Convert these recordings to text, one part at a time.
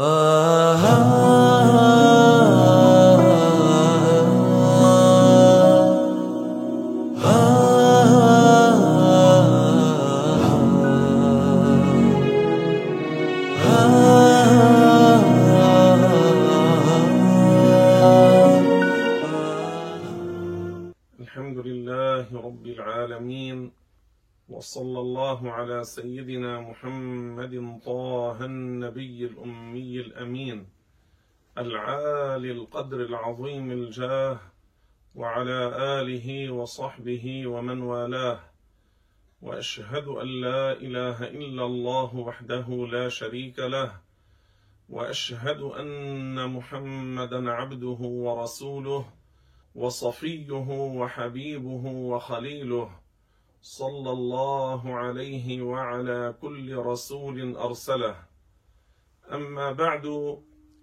Uh-huh. العظيم الجاه وعلى آله وصحبه ومن والاه وأشهد أن لا إله إلا الله وحده لا شريك له وأشهد أن محمدا عبده ورسوله وصفيه وحبيبه وخليله صلى الله عليه وعلى كل رسول أرسله. أما بعد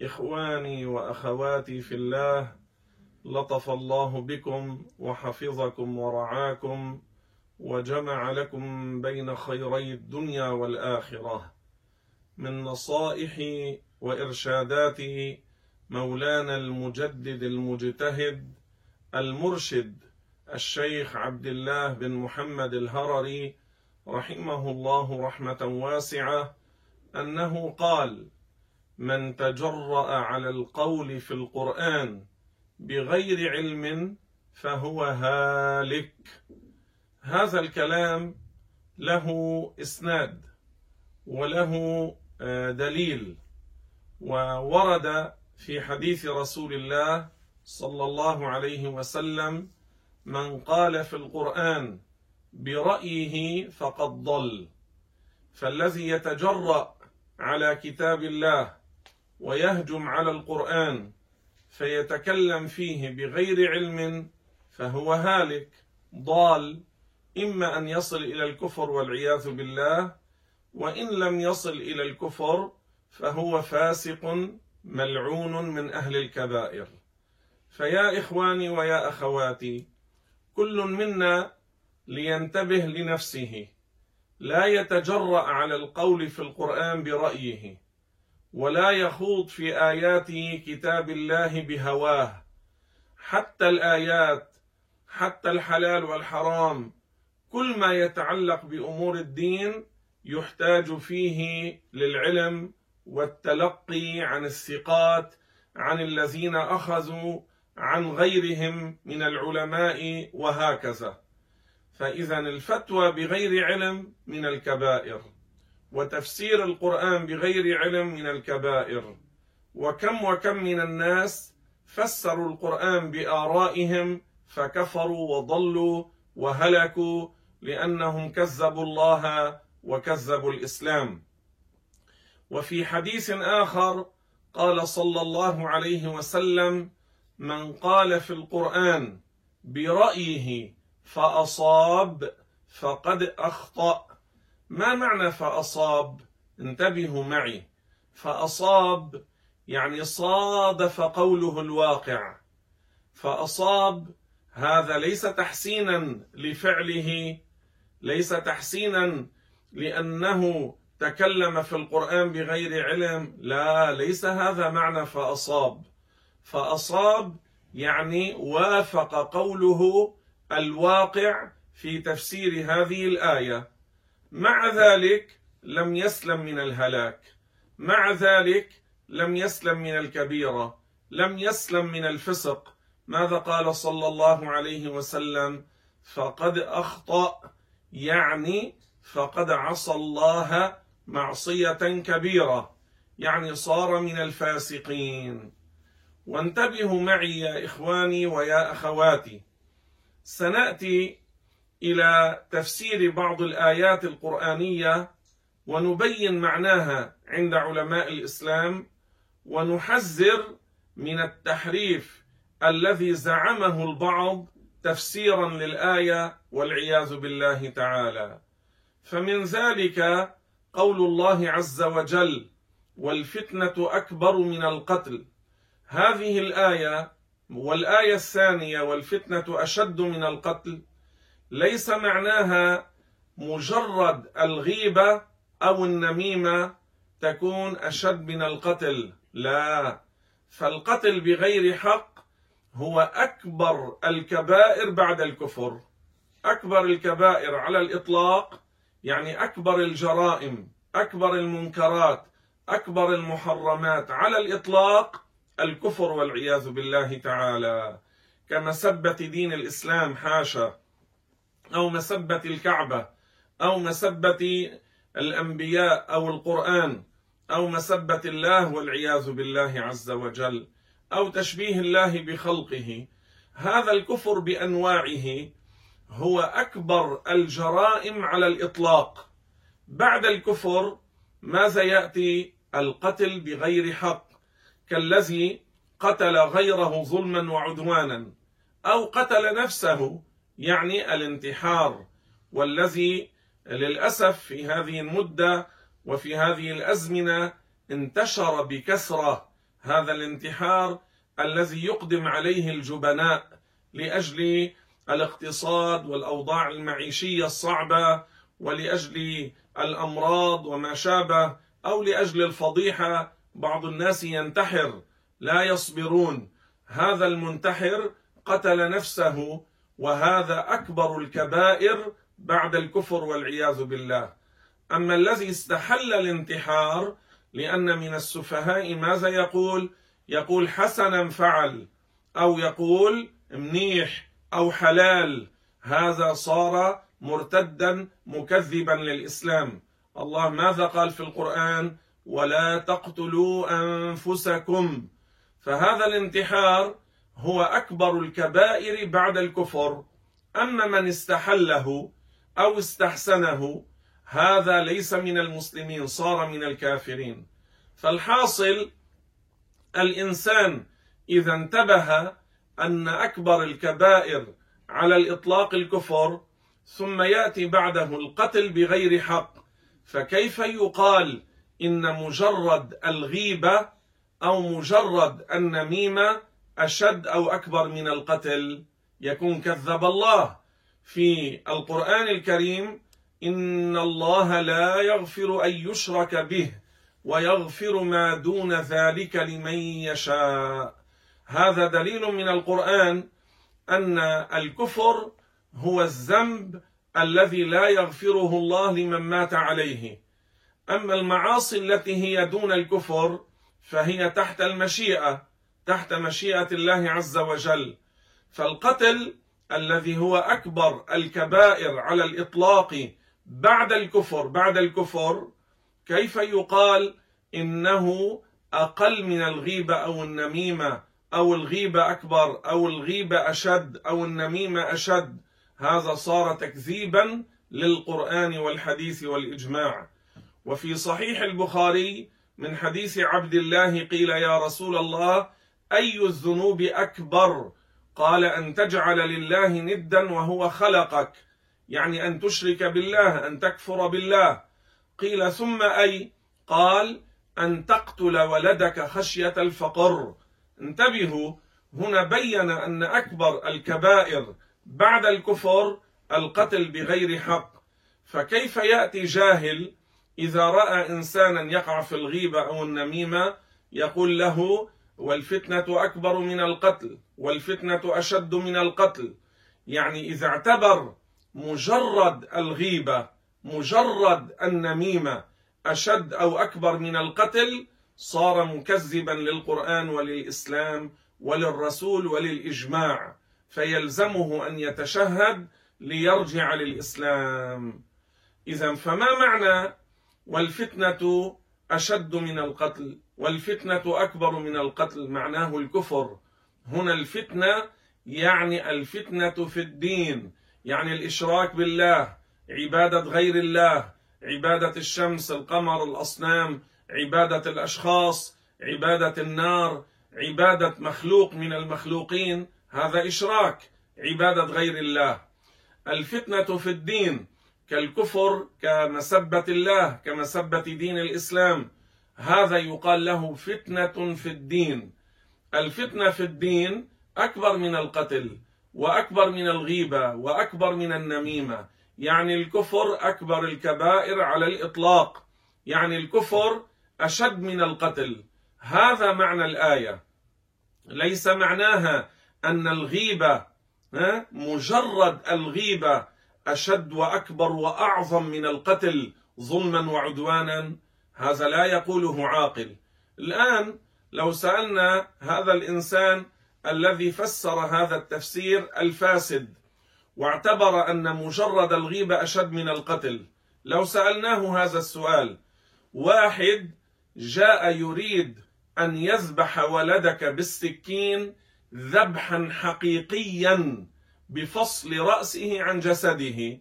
إخواني وأخواتي في الله لطف الله بكم وحفظكم ورعاكم وجمع لكم بين خيري الدنيا والآخرة. من نصائح وارشادات مولانا المجدد المجتهد المرشد الشيخ عبد الله بن محمد الهرري رحمه الله رحمة واسعة أنه قال من تجرأ على القول في القرآن بغير علم فهو هالك. هذا الكلام له إسناد وله دليل وورد في حديث رسول الله صلى الله عليه وسلم من قال في القرآن برأيه فقد ضل. فالذي يتجرأ على كتاب الله ويهجم على القرآن فيتكلم فيه بغير علم فهو هالك ضال. إما أن يصل إلى الكفر والعياذ بالله وإن لم يصل إلى الكفر فهو فاسق ملعون من أهل الكبائر. فيا إخواني ويا أخواتي كل منا لينتبه لنفسه لا يتجرأ على القول في القرآن برأيه. ولا يخوض في آيات كتاب الله بهواه. حتى الآيات حتى الحلال والحرام كل ما يتعلق بأمور الدين يحتاج فيه للعلم والتلقي عن الثقات عن الذين أخذوا عن غيرهم من العلماء وهكذا. فإذا الفتوى بغير علم من الكبائر. وتفسير القرآن بغير علم من الكبائر. وكم وكم من الناس فسروا القرآن بآرائهم فكفروا وضلوا وهلكوا لأنهم كذبوا الله وكذبوا الإسلام. وفي حديث آخر قال صلى الله عليه وسلم من قال في القرآن برأيه فأصاب فقد أخطأ. ما معنى فأصاب؟ انتبهوا معي. فأصاب يعني صادف قوله الواقع. فأصاب هذا ليس تحسينا لفعله ليس تحسينا لأنه تكلم في القرآن بغير علم. لا ليس هذا معنى فأصاب. فأصاب يعني وافق قوله الواقع في تفسير هذه الآية. مع ذلك لم يسلم من الهلاك مع ذلك لم يسلم من الكبيرة لم يسلم من الفسق. ماذا قال صلى الله عليه وسلم؟ فقد أخطأ يعني فقد عصى الله معصية كبيرة يعني صار من الفاسقين. وانتبهوا معي يا إخواني ويا أخواتي. سنأتي إلى تفسير بعض الآيات القرآنية ونبين معناها عند علماء الإسلام ونحذر من التحريف الذي زعمه البعض تفسيرا للآية والعياذ بالله تعالى. فمن ذلك قول الله عز وجل والفتنة أكبر من القتل هذه الآية والآية الثانية والفتنة أشد من القتل ليس معناها مجرد الغيبة أو النميمة تكون أشد من القتل لا. فالقتل بغير حق هو أكبر الكبائر بعد الكفر. أكبر الكبائر على الإطلاق يعني أكبر الجرائم أكبر المنكرات أكبر المحرمات على الإطلاق الكفر والعياذ بالله تعالى. كمسبة دين الإسلام حاشا أو مسبة الكعبة أو مسبة الأنبياء أو القرآن أو مسبة الله والعياذ بالله عز وجل أو تشبيه الله بخلقه. هذا الكفر بأنواعه هو أكبر الجرائم على الإطلاق. بعد الكفر ماذا يأتي؟ القتل بغير حق كالذي قتل غيره ظلما وعدوانا أو قتل نفسه يعني الانتحار والذي للأسف في هذه المدة وفي هذه الأزمنة انتشر بكثرة هذا الانتحار الذي يقدم عليه الجبناء لأجل الاقتصاد والأوضاع المعيشية الصعبة ولأجل الأمراض وما شابه أو لأجل الفضيحة بعض الناس ينتحر لا يصبرون. هذا المنتحر قتل نفسه وهذا أكبر الكبائر بعد الكفر والعياذ بالله. أما الذي استحل الانتحار لأن من السفهاء ماذا يقول؟ يقول حسنا فعل أو يقول منيح أو حلال. هذا صار مرتدا مكذبا للإسلام. الله ماذا قال في القرآن؟ ولا تقتلوا أنفسكم. فهذا الانتحار هو أكبر الكبائر بعد الكفر اما من استحله أو استحسنه هذا ليس من المسلمين صار من الكافرين. فالحاصل الإنسان إذا انتبه أن أكبر الكبائر على الإطلاق الكفر ثم يأتي بعده القتل بغير حق فكيف يقال إن مجرد الغيبة أو مجرد النميمة أشد أو أكبر من القتل يكون كذب الله. في القرآن الكريم إن الله لا يغفر أن يشرك به ويغفر ما دون ذلك لمن يشاء. هذا دليل من القرآن أن الكفر هو الذنب الذي لا يغفره الله لمن مات عليه. أما المعاصي التي هي دون الكفر فهي تحت المشيئة. تحت مشيئة الله عز وجل. فالقتل الذي هو أكبر الكبائر على الإطلاق بعد الكفر بعد الكفر كيف يقال إنه أقل من الغيبة أو النميمة أو الغيبة أكبر أو الغيبة أشد أو النميمة أشد؟ هذا صار تكذيبا للقرآن والحديث والإجماع. وفي صحيح البخاري من حديث عبد الله قيل يا رسول الله أي الذنوب أكبر؟ قال أن تجعل لله ندا وهو خلقك. يعني أن تشرك بالله أن تكفر بالله. قيل ثم أي؟ قال أن تقتل ولدك خشية الفقر. انتبهوا هنا بين أن أكبر الكبائر بعد الكفر القتل بغير حق. فكيف يأتي جاهل إذا رأى إنسانا يقع في الغيبة أو النميمة؟ يقول له والفتنة أكبر من القتل والفتنة أشد من القتل. يعني إذا اعتبر مجرد الغيبة مجرد النميمة أشد أو أكبر من القتل صار مكذبا للقرآن وللإسلام وللرسول وللإجماع فيلزمه أن يتشهد ليرجع للإسلام. اذا فما معنى والفتنة أشد من القتل والفتنة أكبر من القتل معناه الكفر. هنا الفتنة يعني الفتنة في الدين يعني الإشراك بالله عبادة غير الله عبادة الشمس القمر الأصنام عبادة الأشخاص عبادة النار عبادة مخلوق من المخلوقين هذا إشراك عبادة غير الله. الفتنة في الدين كالكفر كمسبة الله كمسبة دين الإسلام. هذا يقال له فتنة في الدين. الفتنة في الدين أكبر من القتل وأكبر من الغيبة وأكبر من النميمة. يعني الكفر أكبر الكبائر على الإطلاق. يعني الكفر أشد من القتل. هذا معنى الآية. ليس معناها أن الغيبة مجرد الغيبة أشد وأكبر وأعظم من القتل ظلما وعدوانا هذا لا يقوله عاقل. الآن لو سألنا هذا الإنسان الذي فسر هذا التفسير الفاسد واعتبر أن مجرد الغيبه أشد من القتل لو سألناه هذا السؤال واحد جاء يريد أن يذبح ولدك بالسكين ذبحا حقيقيا بفصل رأسه عن جسده.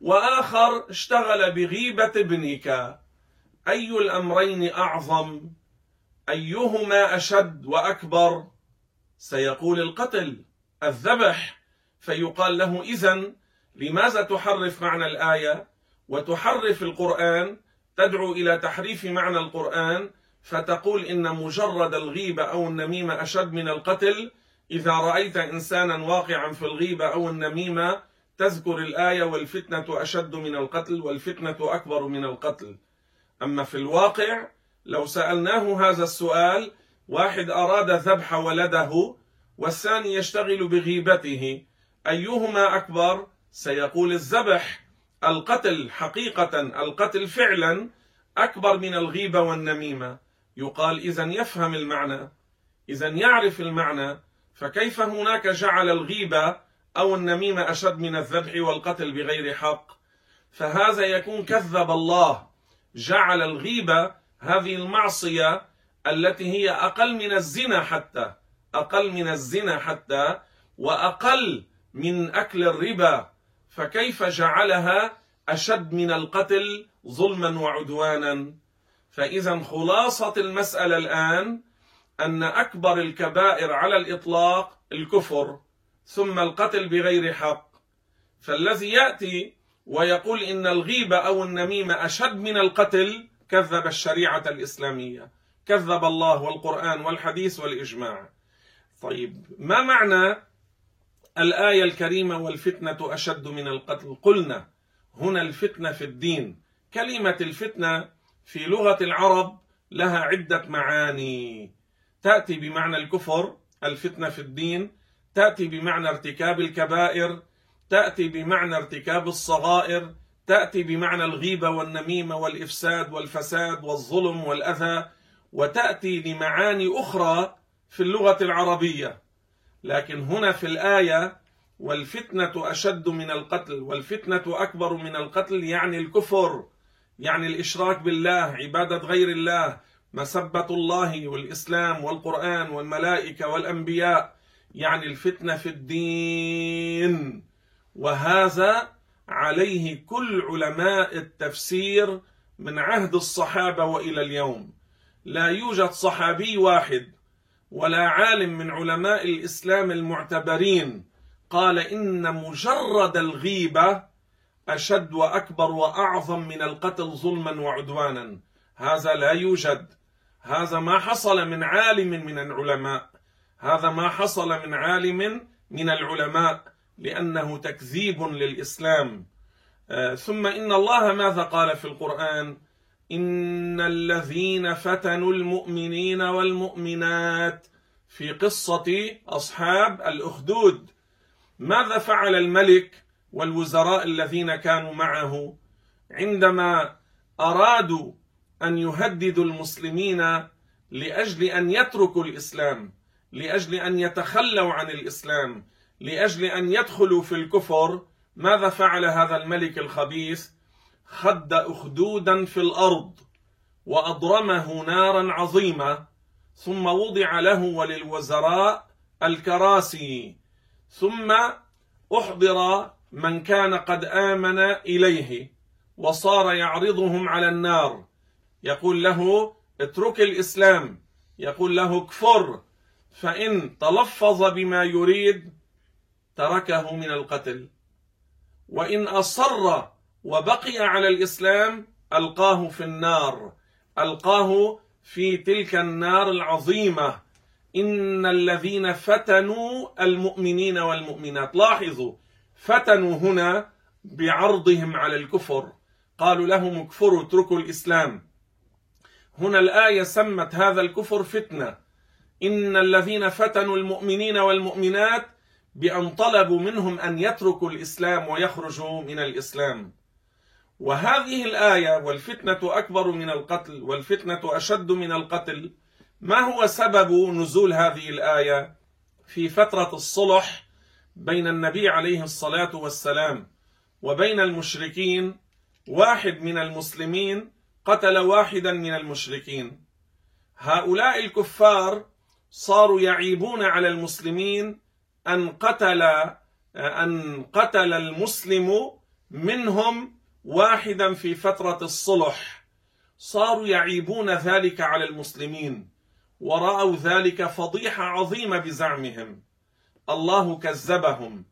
وآخر اشتغل بغيبة ابنك. أي الأمرين أعظم؟ أيهما أشد وأكبر؟ سيقول القتل الذبح. فيقال له اذا لماذا تحرف معنى الآية؟ وتحرف القرآن تدعو إلى تحريف معنى القرآن فتقول إن مجرد الغيبة أو النميمة أشد من القتل. إذا رأيت إنسانا واقعا في الغيبة أو النميمة تذكر الآية والفتنة أشد من القتل والفتنة أكبر من القتل. أما في الواقع لو سألناه هذا السؤال واحد أراد ذبح ولده والثاني يشتغل بغيبته أيهما أكبر؟ سيقول الذبح. القتل حقيقة القتل فعلا أكبر من الغيبة والنميمة. يقال اذا يفهم المعنى. اذا يعرف المعنى. فكيف هناك جعل الغيبه أو النميمة أشد من الذبح والقتل بغير حق؟ فهذا يكون كذب الله. جعل الغيبه هذه المعصية التي هي أقل من الزنا حتى أقل من الزنا حتى وأقل من أكل الربا. فكيف جعلها أشد من القتل ظلما وعدوانا؟ فإذا خلاصة المسألة الآن أن أكبر الكبائر على الإطلاق الكفر ثم القتل بغير حق. فالذي يأتي ويقول إن الغيبه أو النميمة أشد من القتل كذب الشريعة الإسلامية. كذب الله والقرآن والحديث والإجماع. طيب ما معنى الآية الكريمة والفتنة أشد من القتل؟ قلنا هنا الفتنة في الدين. كلمة الفتنة في لغة العرب لها عدة معاني. تأتي بمعنى الكفر الفتنة في الدين تأتي بمعنى ارتكاب الكبائر تأتي بمعنى ارتكاب الصغائر تأتي بمعنى الغيبة والنميمة والإفساد والفساد والظلم والأذى وتأتي لمعاني أخرى في اللغة العربية. لكن هنا في الآية والفتنة أشد من القتل والفتنة أكبر من القتل يعني الكفر يعني الإشراك بالله عبادة غير الله مسبة الله والإسلام والقرآن والملائكة والأنبياء يعني الفتنة في الدين. وهذا عليه كل علماء التفسير من عهد الصحابة وإلى اليوم. لا يوجد صحابي واحد ولا عالم من علماء الإسلام المعتبرين قال إن مجرد الغيبة أشد وأكبر وأعظم من القتل ظلما وعدوانا. هذا لا يوجد. هذا ما حصل من عالم من العلماء. هذا ما حصل من عالم من العلماء لأنه تكذيب للإسلام. آه، ثم إن الله ماذا قال في القرآن؟ إن الذين فتنوا المؤمنين والمؤمنات. في قصة أصحاب الأخدود. ماذا فعل الملك والوزراء الذين كانوا معه؟ عندما أرادوا أن يهددوا المسلمين لأجل أن يتركوا الإسلام لأجل أن يتخلوا عن الإسلام لأجل أن يدخلوا في الكفر. ماذا فعل هذا الملك الخبيث؟ خد أخدودا في الأرض وأضرمه نارا عظيمة ثم وضع له وللوزراء الكراسي ثم أحضر من كان قد آمن إليه وصار يعرضهم على النار. يقول له اترك الإسلام. يقول له كفر فإن تلفظ بما يريد تركه من القتل. وإن أصر وبقي على الإسلام ألقاه في النار. ألقاه في تلك النار العظيمة. إن الذين فتنوا المؤمنين والمؤمنات. لاحظوا فتنوا هنا بعرضهم على الكفر. قالوا لهم اكفروا اتركوا الإسلام. هنا الآية سمت هذا الكفر فتنة. إن الذين فتنوا المؤمنين والمؤمنات بأن طلبوا منهم أن يتركوا الإسلام ويخرجوا من الإسلام. وهذه الآية والفتنة أكبر من القتل والفتنة أشد من القتل. ما هو سبب نزول هذه الآية؟ في فترة الصلح بين النبي عليه الصلاة والسلام وبين المشركين واحد من المسلمين قتل واحدا من المشركين. هؤلاء الكفار صاروا يعيبون على المسلمين أن قتل أن قتل المسلم منهم واحدا في فترة الصلح. صاروا يعيبون ذلك على المسلمين ورأوا ذلك فضيحة عظيمة بزعمهم. الله كذبهم.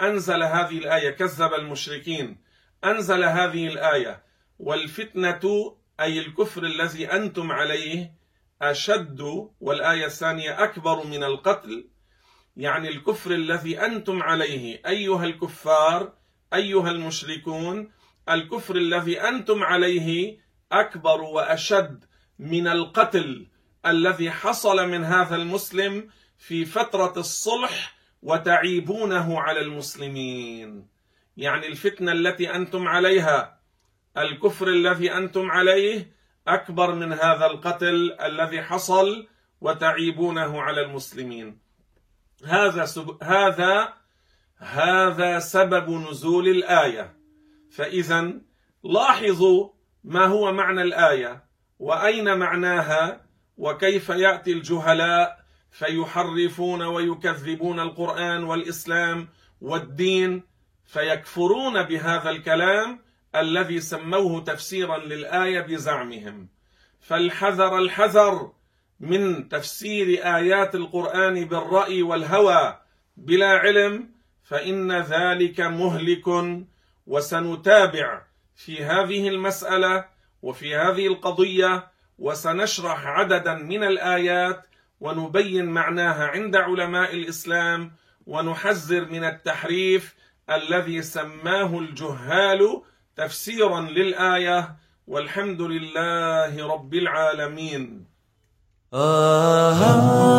أنزل هذه الآية كذب المشركين. أنزل هذه الآية. والفتنة أي الكفر الذي أنتم عليه أشد والآية الثانية أكبر من القتل يعني الكفر الذي أنتم عليه أيها الكفار أيها المشركون الكفر الذي أنتم عليه أكبر وأشد من القتل الذي حصل من هذا المسلم في فترة الصلح وتعيبونه على المسلمين. يعني الفتنة التي أنتم عليها الكفر الذي أنتم عليه أكبر من هذا القتل الذي حصل وتعيبونه على المسلمين. هذا سب... هذا هذا سبب نزول الآية. فإذا لاحظوا ما هو معنى الآية وأين معناها وكيف يأتي الجهلاء فيحرفون ويكذبون القرآن والإسلام والدين فيكفرون بهذا الكلام الذي سموه تفسيرا للآية بزعمهم. فالحذر الحذر من تفسير آيات القرآن بالرأي والهوى بلا علم فإن ذلك مهلك وسنتابع في هذه المسألة وفي هذه القضية وسنشرح عددا من الآيات ونبين معناها عند علماء الإسلام ونحذر من التحريف الذي سماه الجهال تفسيرا للآية والحمد لله رب العالمين. آه